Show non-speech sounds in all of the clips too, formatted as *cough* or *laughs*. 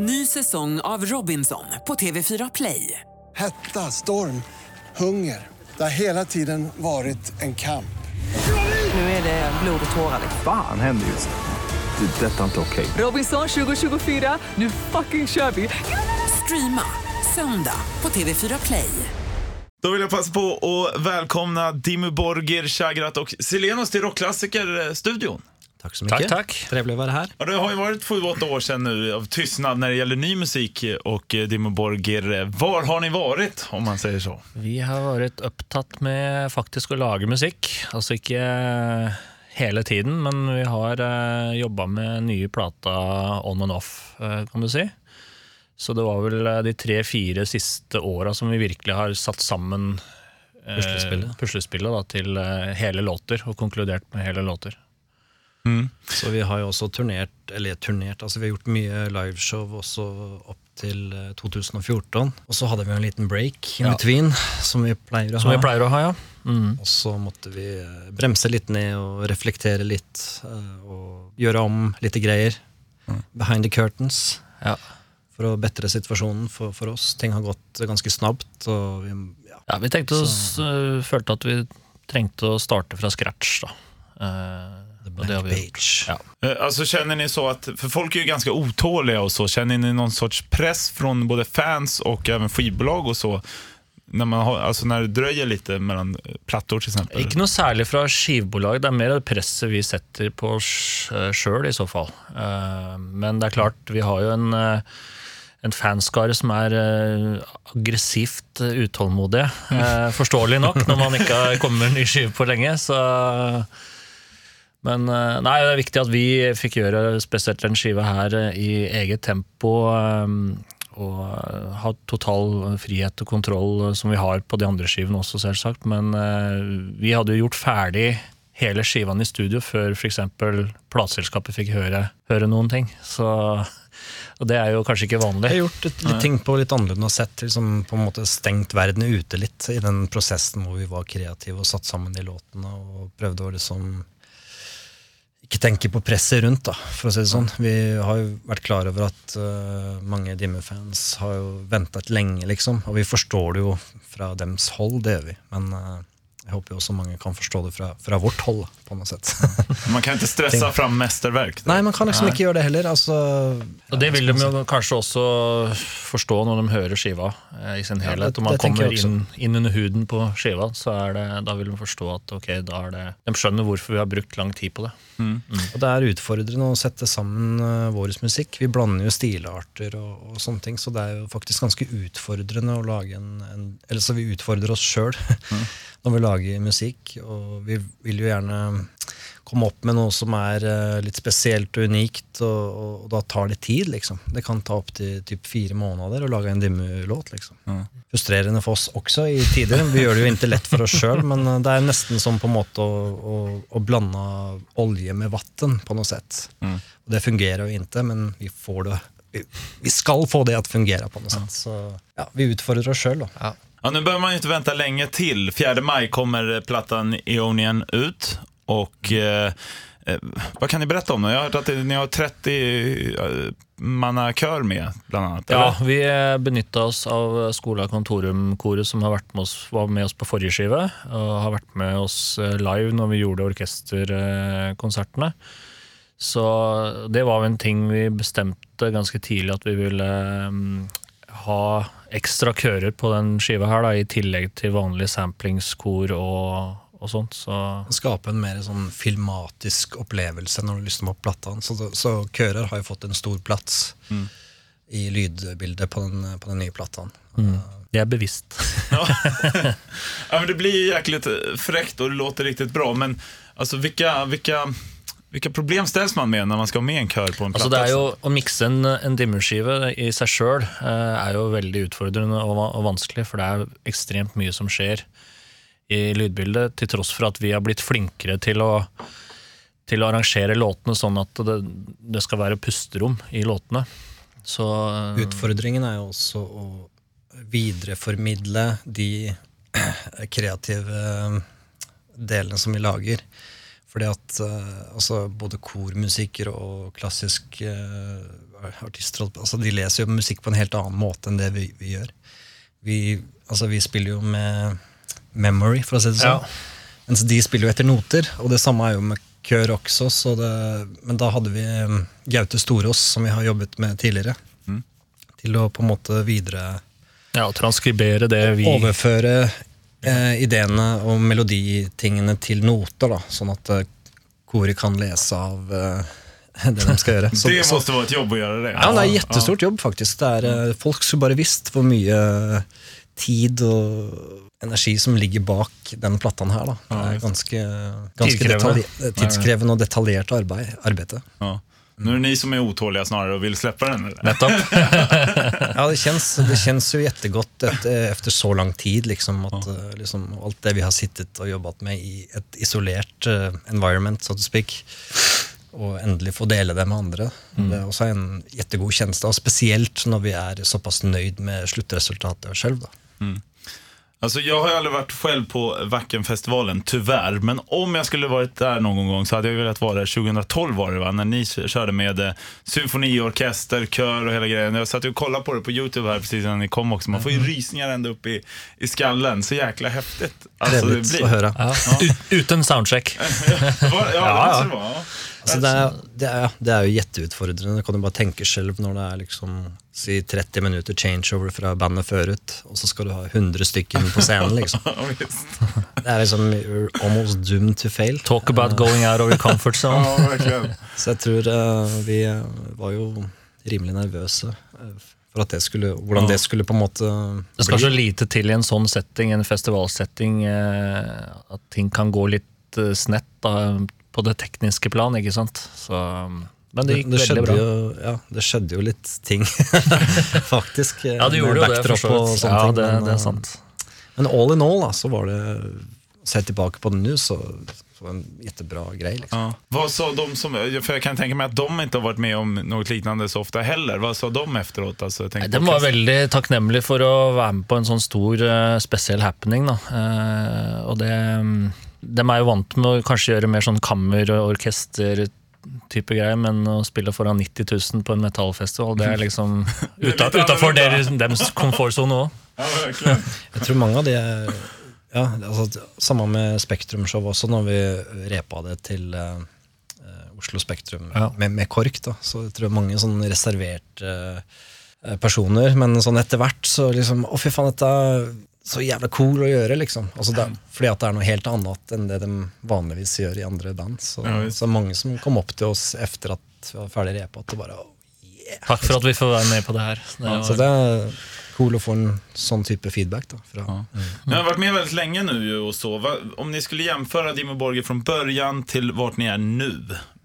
Ny säsong av Robinson på TV4 Play. Hetta, storm, hunger. Det har hela tiden varit en kamp. Nu är det blod och tårar. Fan händer just det. Det. är Detta är inte okej. Robinson 2024, nu fucking kör vi! Streama söndag på TV4 Play. Då vill jag passa på att välkomna Dimmu Borgir, Chagrat och Silenos till Rockklassiker-studion. Tack så mycket. Tack, tack. Trevligt att vara här. Ja, det har ju varit sju, åtta år sedan nu av tystnad när det gäller ny musik och Dimmo Borger. Var har ni varit, om man säger så? Vi har vært opptatt med faktisk å lage musikk. Altså ikke hele tiden, men vi har jobba med nye plata on and off, eh, kan du si. Så det var vel eh, de tre-fire siste åra som vi virkelig har satt sammen eh, Puslespillet. puslespillet da, til eh, hele låter, og konkludert med hele låter. Så vi har jo også turnert, eller turnert, altså vi har gjort mye liveshow også opp til eh, 2014. Og så hadde vi en liten break in Ja. between, som vi pleier å Som ha. vi pleier å ha, ja. Mm. Og så måtte vi eh, bremse litt ned og reflektere litt, eh, og gjøre om litt greier. Behind the curtains. ja. For å bedre situasjonen for, for oss. Ting har gått ganske snabt, og vi, ja. Ja, vi tenkte oss, så, følte at vi trengte å starte fra scratch. da. Eh, Gjort. page. Ja. Eh, Alltså känner ni så att, för folk är ju ganska otåliga och så, känner ni någon sorts press från både fans och även skivbolag och så? När, man har, alltså när det dröjer lite mellan eh, plattor till exempel? Ikke noe særlig fra skivbolag, det er mer det presset vi setter på oss sjøl i så fall. Eh, Men det er klart, vi har jo en, eh, en fanskare som er eh, aggressivt eh, utålmodige. Eh, Forståelig nok, når man ikke har kommet med en ny skive på lenge. Så men eh, nei, det er viktig at vi fikk gjøre spesielt den skiva her eh, i eget tempo. eh, Og ha total frihet og kontroll, som vi har på de andre skivene også, selvsagt. Men vi hadde jo gjort ferdig hele skivene i studio før f.eks. plateselskapet fikk høre, høre noen ting. Så, og det er jo kanskje ikke vanlig. Jeg har gjort litt, litt ting på litt annerledes sett. Liksom på en måte stengt verden ute litt i den prosessen hvor vi var kreative og satt sammen de låtene og prøvde å liksom ikke tenke på presset rundt, da, for å si det sånn. Vi har jo vært klar over at uh, mange Dimmer-fans har jo ventet lenge, liksom. Og vi forstår det jo fra dems hold, det gjør vi. Men øh, jeg håper jo også mange kan forstå det fra, fra vårt hold, på noe sett. *laughs* Man kan inte stressa fram mästerverk. Nei, man kan liksom ikke gjøre det heller. Altså, Og det vil de jo kanskje også forstå når de hører skiva eh, i sin Ja, helhet. det- Om man kommer inn, inn under huden på skiva, så er det, da vil de forstå at ok, da er det De skjønner hvorfor vi har brukt lang tid på det. Og det er utfordrende å sette sammen uh, vår musikk. Vi blander jo stilarter og, og sånne ting, så det er jo faktisk ganske utfordrende å lage en, en Eller så vi utfordrer oss sjøl *laughs* når vi lager musikk, og vi vil jo gjerne komme opp med noe som er uh, litt spesielt og unikt, og, og, da tar det tid, liksom. Det kan ta opptil typ fire måneder å lage en Dimmu-låt, liksom. Frustrerende for oss også i tider. Vi gjør det jo ikke lett for oss sjøl, men uh, det er nesten som på en måte å, å, å blande olje med vann, på noe sett. Og det fungerer jo ikke, men vi får det vi, vi skal få det at fungere på noe sett. Så ja, vi utfordrer oss sjøl, da. Ja, nu behöver man ju inte vänta länge till. 4 maj kommer plattan Eonien ut. Och eh, eh, Vad kan ni berätta om den? Jag har hört att ni har 30 eh, manna kör med, bland annat. Ja, vi benytta oss av Skola Kontorum-koret som har vært med oss, var med oss på forrige skive. Og har vært med oss eh, live når vi gjorde orkesterkonsertene. Så det var en ting vi bestemte ganske tidlig at vi ville mm, ha ekstra kører på den skiva her, da, i tillegg til vanlige samplingskor og, og sånt. Så Skape en mer sånn filmatisk opplevelse når du lytter på plattene. Så, så kører har jo fått en stor plass i lydbildet på den, på den nye plattene. det er bevisst. *laughs* Ja. ja, men det blir ju jäkligt fräckt och det låter riktigt bra. Men alltså, vilka, vilka, vilka problem stilles man med når man skal med en kør på en plate? Altså det er jo, Å mikse en, en dimmerskive i seg sjøl er jo veldig utfordrende og, og vanskelig, for det er ekstremt mye som skjer i lydbildet, til tross for at vi har blitt flinkere til å, til å arrangere låtene sånn at det, det skal være pusterom i låtene. Så Utfordringen er jo også å videreformidle de *clears throat* kreative delene som vi lager. Fordi at eh, altså, både kormusikere og klassisk eh, artister altså, De leser jo musikk på en helt annen måte enn det vi, vi gjør. Vi, altså, vi spiller jo med memory, for å si det sånn. Mens de spiller jo etter noter, og det samme er jo med kør også. Så det, men da hadde vi um, Gaute Storås, som vi har jobbet med tidligere, til å på en måte videre Ja, transkribere det vi overføre eh, ideene og meloditingene til noter, da, sånn at eh, koret kan lese av eh, *laughs* det de skal gjøre. Så, *laughs* det måtte være et jobb å gjøre det. ja, det er jättestort jobb, faktisk. Det er, eh, folk skulle bare visst hvor mye tid og energi som ligger bak den plattaen her. Da. Det er ganske, ganske tidskrevende. detalj- tidskrevende og detaljert arbeid. Arbeidet. Ja. Nu er det ni som er otåliga snarere og vil slippe den. Eller? Nettopp. *laughs* Ja, det kjennes, det kjennes jo jättegott etter, efter så lang tid. Liksom, at, eh, liksom, alt det vi har sittet og jobbet med i et isolert uh, environment, so to speak, og endelig få dele det med andre. Det er også en jettegod tjeneste, og spesielt når vi er såpass nøyd med sluttresultatet sjøl. Alltså, jag har ju aldrig varit själv på Wackenfestivalen, tyvärr. Men om jag skulle varit där någon gång så hade jag velat vara där 2012 var det va? När ni körde med eh, symfoniorkester, kör och hela grejen. Jag satt ju och kollade på det på YouTube här precis innan ni kom också. Man får ju rysningar ända upp i, i skallen. Så jäkla häftigt. Alltså, Trevligt att høre. Ja. Utan soundcheck. *laughs* Ja, det måste det vara. Altså, det, er, det, er, det er jo gjetteutfordrende. Du kan jo bare tenke selv når det er liksom si 30 minutter changeover fra bandet før ut, og så skal du ha 100 stykker på scenen. liksom. *laughs* *laughs* Det er liksom you're almost doomed to fail. Talk about going out of your comfort *laughs* zone. Så jeg tror uh, vi eh, var jo rimelig nervøse eh, for at det skulle, hvordan det skulle på en måte bli. Det skal så lite til i en sånn setting, en festivalsetting, at ting kan gå litt snett da, på det tekniske plan, ikke sant. Så, men det Det, gikk det, veldig bra. jo, ja, det skjedde jo litt ting, *laughs* faktisk. eh, Ja, det gjorde jo det, for så vidt. Ja, ting, det, men, det eh, er sant. Men all in all, da, så var det Se tilbake på det nå, så, så det en jättebra grej. Liksom. Ja. Vad sa de som, för jag kan tänka mig att de inte har varit med om något liknande så ofta heller. Vad sa de efteråt? Alltså, De var veldig takknemlige for å være med på en sånn stor, eh, spesiell happening. Da. Eh, og det, mm, de er jo vant med å kanskje gjøre mer sånn kammer- og orkester-type greier, men å spille foran 90 000 på en metallfestival, det er *laughs* liksom utafor deres komfortsone òg. Ja. Jeg tror mange av de er ja, altså, Samme med Spektrum-show også, når vi repa det til eh, Oslo Spektrum Ja. med, med KORK. da Så jeg tror mange sånn reserverte uh, personer, men sånn etter hvert så liksom Å, fy faen, dette så jævla cool å gjøre, liksom. Altså, det, fordi at det er noe helt annet enn det de vanligvis gjør i andre band. Så, Ja, så mange som kom opp til oss etter at vi var ferdig repa, at det bare yeah! Takk for at vi får være med på det her. Det Så det er cool å få en sånn type feedback. da fra, Ni har vært med veldig lenge nå, og så. Om ni skulle jämföra Dimo Borger fra begynnelsen til hvor ni er nå,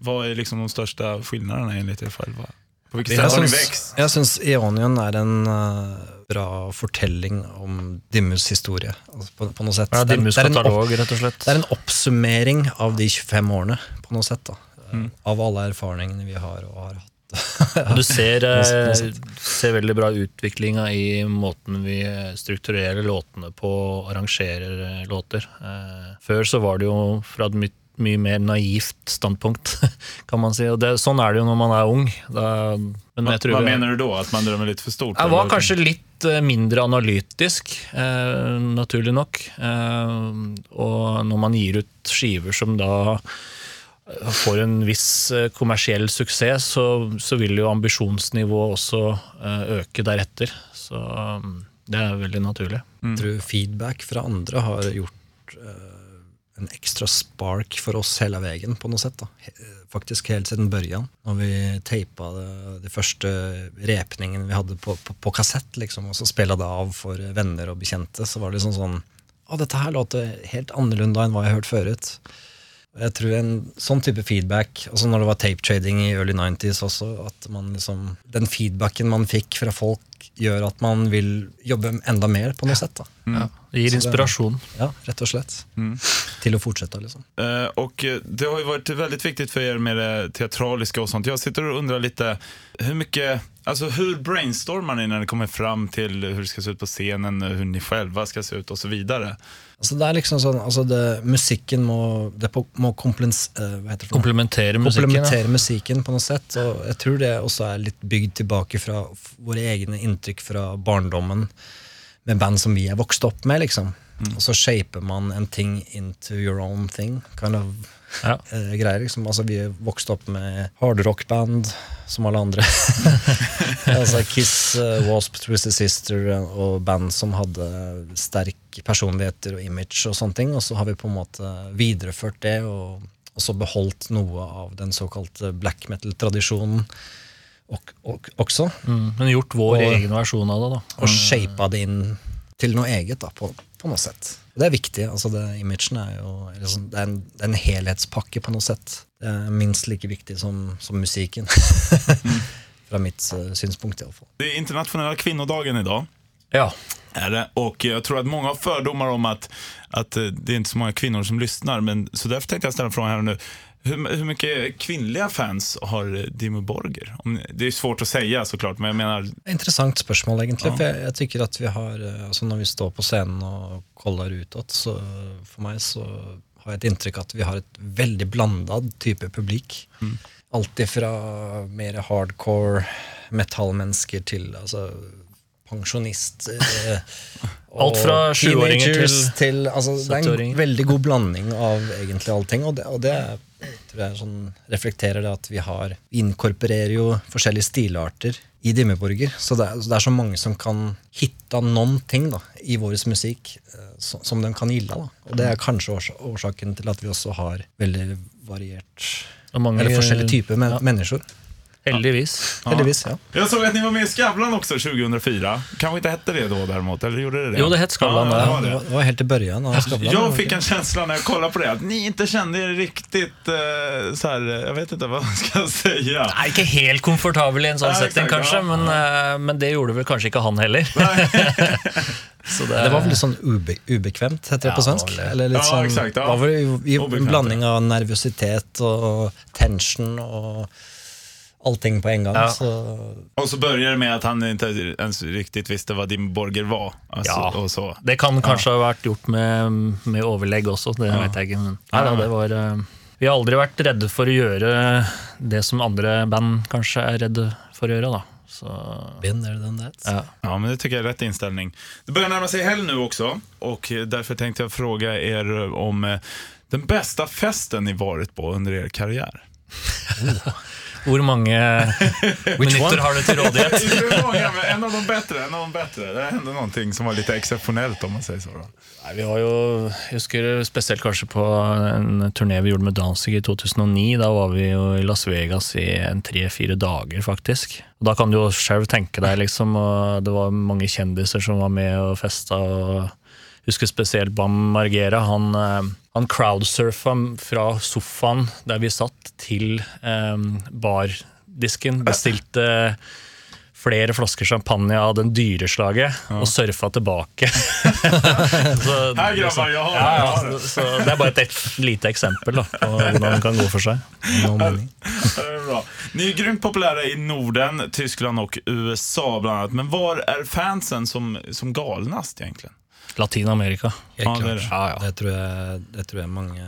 hva er liksom de største forskjellene? enligt er själva? På Jeg har syns, Eonion er en eh, bra fortelling om Dimmus historie. Altså på, på noe sett. ja, Det er en- det er en opp- katalog, rett og slett. Det er en oppsummering av de 25 årene, på noe sett. da Mm. Av alle erfaringene vi har og har hatt. Du ser, *laughs* eh, ser veldig bra utviklinga i måten vi strukturerer låtene på, og arrangerer eh, låter. Eh, Før så var det jo fra et mye, mye mer naivt standpunkt, *laughs* kan man si. Og det, sånn er det jo når man er ung. Da, men Va, jeg tror vad du da? At man drømmer litt for stort? jeg var kanskje litt eh, mindre analytisk, eh, naturlig nok. Eh, og når man gir ut skiver som da eh, får en viss eh, kommersiell suksess, så, så vil jo ambisjonsnivået også øke deretter. Så det er veldig naturlig. Jeg tror feedback fra andre har gjort eh, en ekstra spark for oss hele veien, på noe sett. da Faktisk helt siden børjan. Når vi teipa de første repningene vi hadde på, på, på kassett, liksom, og så spilla det av for venner og bekjente, så var det liksom sånn Å, dette her låter helt annerledes enn hva jeg har hørt forut. Jeg tror en sånn type feedback, også når det var tape trading i early 90s også, at man liksom, den feedbacken man fikk fra folk, gjør at man vil jobbe enda mer på noe sett. da. Ja. Det gir inspirasjon. Det, Ja, rett og slett. Til å fortsette, liksom. Uh, och eh, det har jo vært veldig viktig for dere med det teatraliske. og sånt. Jeg sitter og undrer litt hvor mye alltså hur brainstormar ni när det kommer fram till hur det ska se ut på scenen, hur ni själva ska se ut och så vidare? Altså, det er liksom sånn, altså det, Musikken må, det på, må komplens, eh, hva heter det? Komplementere musikken. komplementere musikken på noe sett. Og jeg tror det også er litt bygd tilbake fra våre egne inntrykk fra barndommen med band som vi er vokst opp med. liksom. Og så shaper man en ting into your own thing. kind of Ja. eh, greier. liksom. Altså Vi er vokst opp med hardrock-band, som alle andre. *laughs* altså Kiss, uh, Wasp, Twisted Sister eh, og band som hadde sterk personligheter og image og sånne ting. Og så har vi på en måte videreført det, og, og så beholdt noe av den såkalte black metal-tradisjonen og, og, også. Mm, men gjort vår Og- egen versjon av det, da. Og shapa det inn til noe eget, da, på, på noe sett. Det er viktig. altså det, Imagen er jo eller sånn, det, er en, det er en helhetspakke på noe sett. Det er minst like viktig som, som musikken. *laughs* Fra mitt uh, synspunkt, iallfall. Det er internasjonale kvinnedagen kvinnodagen dag. Ja. Är det. Och jag tror att många har fördomar om att, att eh, det är inte så många kvinnor som lyssnar. Men, så därför tänkte jag ställa frågan här her nu. Hur, hur mycket kvinnliga fans har Dimo Dimmu Borger? Om, det är svårt att säga såklart, men jag menar... Intressant spørsmål, egentlig. Ja. For jeg, jeg tycker at vi har alltså när vi står på scenen og kollar utåt, så for meg så har jeg et inntrykk at vi har et veldig blanda type publikk. Mm. Alt ifra mer hardcore metallmennesker til altså pensjonister. eh, *laughs* Alt fra sjuåringer teenagers til til altså, Det er en 70-åringer. veldig god blanding av egentlig allting. Og det, og det er- tror jeg sånn, reflekterer det at vi har Vi inkorporerer jo forskjellige stilarter i Dimmeborger. Så det er, så det er så mange som kan hitte noen ting da, i vår musikk så, som, de kan gille. Da. Og det er kanskje års årsaken til at vi også har veldig variert mange- Eller forskjellige typer Ja. mennesker. Heldigvis. Heldigvis, ja. Jag såg att ni var med i Skavlan också 2004. Kanske inte hette det då däremot, eller gjorde det det? Jo, det hette Skavlan, Ja, det. det var det, det. var, det var helt i början av Skavlan. Jag fick en känsla när jag kollade på det, att ni inte kände er riktigt, uh, så här, jag vet inte vad man ska säga. Nej, ikke helt komfortabel i en sånn ja, setting, kanske, ja. men, uh, men det gjorde vel kanskje ikke han heller. *laughs* Så Det var vel litt sånn ube, ubekvemt, heter det Ja, på svensk? det det. Eller litt Ja, sånn, exakt, ja. var väl i, i en blanding av nervositet og tension og allting på en gang. Ja. Så Och så började det med at han ikke ens riktigt visste hva din Borger var. Alltså, Ja. och så. Det kan kanskje ha vært gjort med, med overlegg også, det vet jeg ikke. Men nei, da, det var, eh, vi har aldri vært redde for å gjøre det som andre band kanskje er redde for å gjøre. da. Så, there than that. ja. Ja, men det tycker jag är rätt inställning. Det börjar närma sig helg nu också och derfor därför tänkte jag fråga er om eh, den bästa festen ni varit på under er karriär. *laughs* Hvor mange *laughs* minutter har du til rådighet? *laughs* En av de bedre. En av de bedre. Det hender noen ting som var litt eksepsjonelt, om man sier så. Nei, vi har jo, jeg husker spesielt kanskje på en turné vi gjorde med Danzig i 2009. Da var vi jo i Las Vegas i en tre-fire dager, faktisk. Og Da kan du jo selv tenke deg, liksom, og det var mange kjendiser som var med og festa. og husker spesielt Bam Margera. Han, eh, han crowdsurfa fra sofaen der vi satt, til eh, bardisken. Bestilte flere flasker champagne av den dyreslaget, og surfa tilbake. *laughs* så, har ja. Ja, så, det er bare et, lite eksempel da, på hvordan det kan gå for seg. *laughs* Ni är grymt populära i Norden, Tyskland og USA blant annet. Men hvor er fansen som, som galnast egentligen? Latin-Amerika. Helt Ja, klart. Ja, ja. Det, tror jeg, det tror jeg mange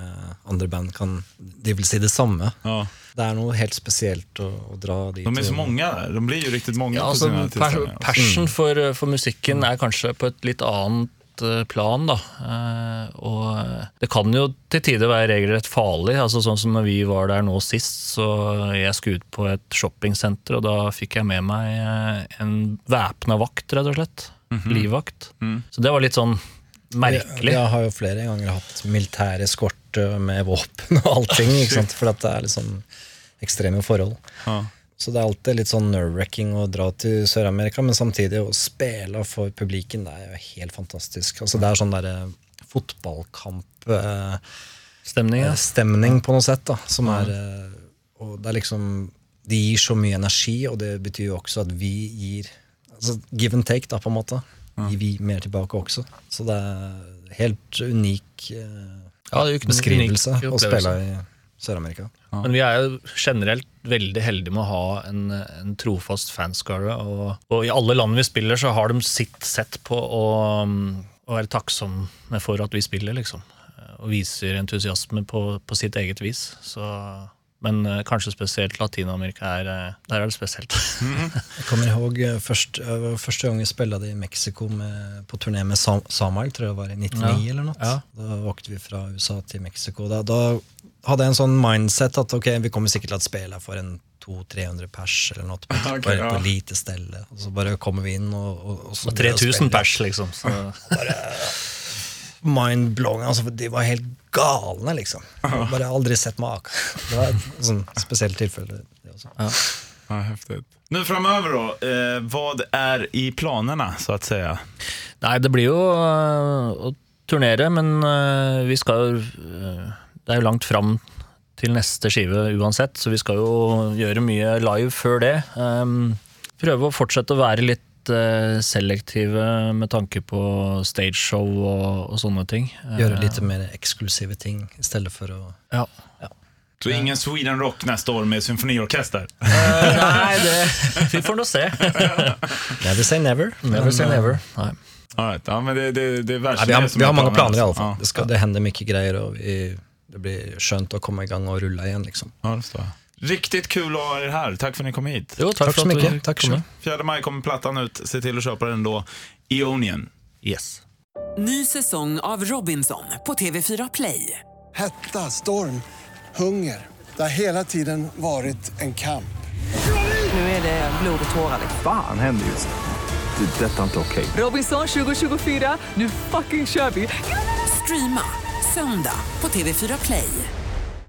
andre band kan De vil si det samme. Ja. Det er noe helt spesielt å, å dra dit. De er så mange. De blir jo riktig mange. Ja, altså, per, passion for, for musikken er kanskje på et litt annet eh, plan, da. Eh, og det kan jo til tider være regelrett farlig. altså Sånn som når vi var der nå sist, så jeg skulle ut på et shoppingsenter, og da fikk jeg med meg eh, en væpna vakt, rett og slett. Livvakt. Så det var litt sånn merkelig. Jeg har jo flere ganger hatt militær eskorte med våpen og allting, ikke sant? *laughs* for at det er liksom ekstreme forhold. Ja. Så det er alltid litt sånn nerve-wrecking å dra til Sør-Amerika, men samtidig å spille for publikum, det er jo helt fantastisk. Altså Det er sånn derre fotballkamp-stemning Stemning, ja. stemning på noe sett, da, som er eh, Og det er liksom De gir så mye energi, og det betyr jo også at vi gir altså Give and take, da, på en måte. Gir vi mer tilbake også. Så det er helt unik eh, Ja, det er jo ikke beskrivelse unik å spille i Sør-Amerika. Men vi er jo generelt veldig heldige med å ha en, en trofast fanskare. Og, og i alle land vi spiller, så har de sitt sett på å, um, å være takksomme for at vi spiller, liksom. Og viser entusiasme på, på sitt eget vis. Så, men uh, kanskje spesielt Latin-Amerika er eh, Der er det spesielt. *laughs* Jeg kommer ihåg eh, først, første gang vi spilte i Mexico med, på turné med Sam Samal, tror jeg det var i 99 Ja. eller noe. Ja. Da valgte vi fra USA til Mexico. Da, da hadde jeg en sånn mindset at ok, vi kommer sikkert til å spille for en 200-300 pers eller noe. På, *laughs* okay, bare ja. på lite stelle. Og så bare kommer vi inn og, og, og så Og begynner vi å 3000 pers, liksom. Så. *laughs* Mind-blowing. Altså, de var helt galne, liksom. Jeg Bare aldri sett maken. Det var et sånn spesielt tilfelle. Det også. Ja, häftigt. Nu framöver då, eh, vad är i planerna så att säga? Nei, det blir jo øh, å turnere, men øh, vi skal jo øh, Det er jo langt fram til neste skive uansett, så vi skal jo gjøre mye live før det. Um, prøve å fortsette å være litt øh, selektive med tanke på stageshow og, og sånne ting. Gjøre litt mer eksklusive ting i stedet for å Ja. Så ingen Sweden Rock neste år med symfoniorkester? uh, nei, det Vi får nå se. *laughs* Never say never. Never say never. Nei. Right. Ja, men det, det, det är Nei, vi, har, vi har mange planer i alle fall. Ja. Det, skal, det hender mye greier, og vi, det blir skjønt å komme i gang og rulle igjen. liksom. Ja, det står. Riktigt kul att ha er här. Tack för att ni kom hit. Jo, takk, tack så mycket. Tack med. 4 maj kommer plattan ut. Se till att köpa den då. Ionian. Yes. Ny säsong av Robinson på TV4 Play. Hetta, storm, hunger. Det har hela tiden varit en kamp. Nu är det blod och tårar. liksom. Fan händer just det. Det är detta inte okej. Robinson 2024, nu fucking kör vi! Streama söndag på TV4 Play.